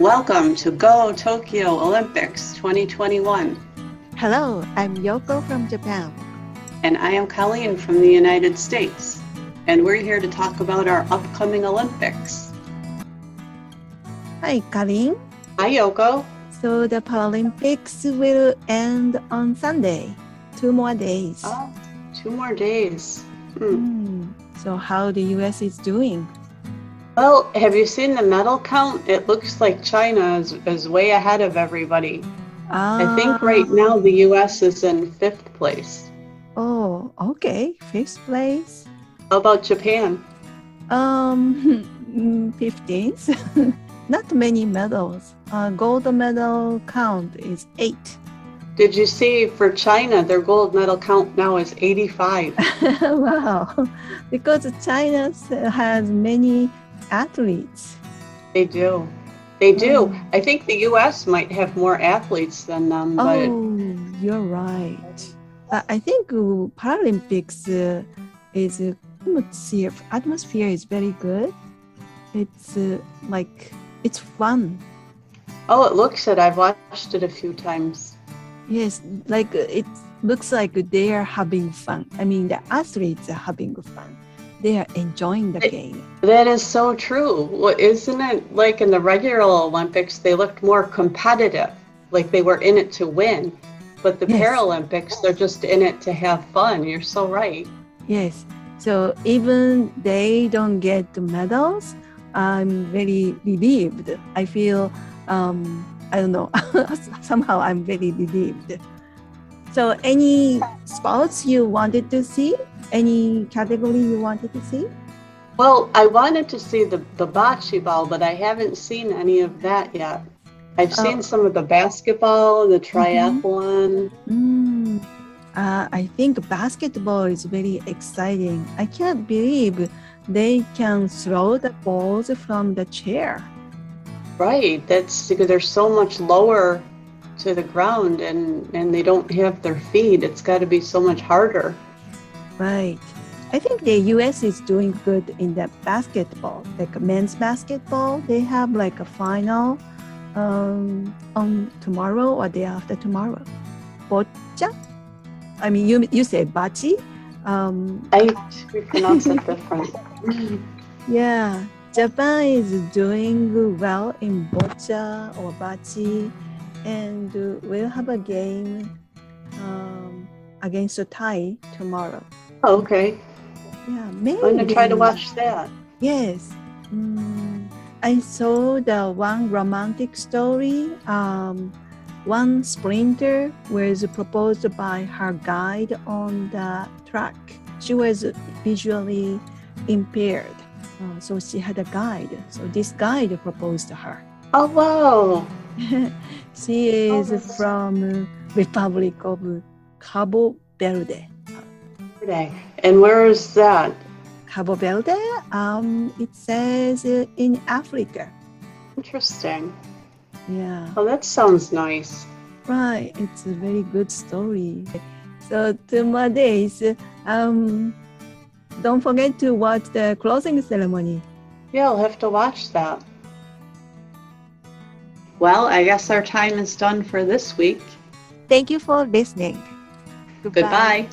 Welcome to Go Tokyo Olympics 2021. Hello, I'm Yoko from Japan. And I am Colleen from the United States. And we're here to talk about our upcoming Olympics. Hi, Colleen. Hi, Yoko. So the Paralympics will end on Sunday. Two more days. Oh, two more days. Hmm. Mm. So how the US is doing? Well, have you seen the medal count? It looks like China is, is way ahead of everybody. I think right Ah, now the US is in fifth place. Oh, okay. Fifth place. How about Japan? Um, 15th. Not many medals. Uh, gold medal count is eight. Did you see for China, their gold medal count now is 85? wow, because China has many athletes. They do. They do. Mm. I think the US might have more athletes than them, but Oh, you're right. I think Paralympics uh, is uh, atmosphere. Atmosphere is very good. It's uh, like it's fun. oh, it looks it. I've watched it a few times. Yes, like uh, it looks like they are having fun. I mean, the athletes are having fun. They are enjoying the It- game. That is so true. Well, isn't it like in the regular Olympics, they looked more competitive, like they were in it to win. But the Yes. Paralympics, they're just in it to have fun. You're so right. Yes. So even they don't get the medals, I'm very relieved. I feel, um, I don't know, somehow I'm very relieved. So any sports you wanted to see? Any category you wanted to see? Well, I wanted to see the, the bocce ball, but I haven't seen any of that yet. I've Oh. seen some of the basketball, and the triathlon. Mm. Uh, I think basketball is very exciting. I can't believe they can throw the balls from the chair. Right. That's because they're so much lower to the ground and, and they don't have their feet. It's got to be so much harder. Right. I think the US is doing good in the basketball, like men's basketball. They have like a final um, on tomorrow or day after tomorrow. Boccia? I mean, you you say bachi. Um, I we pronounce it different. yeah, Japan is doing well in boccia or bachi, and uh, we'll have a game um, against Thai tomorrow. Oh, okay. Yeah, maybe. I'm gonna try to watch that. Yes. Mm, I saw the one romantic story. Um, one sprinter was proposed by her guide on the track. She was visually impaired, uh, so she had a guide. So this guide proposed to her. Oh wow. she Oh, is that's- from Republic of Cabo Verde. And where is that? Cabo Verde, um, it says uh, in Africa. Interesting. Yeah, Oh, that sounds nice. right. It's a very good story. So two more days. Um, don't forget to watch the closing ceremony. Yeah, I'll have to watch that. Well, I guess our time is done for this week. Thank you for listening. Goodbye.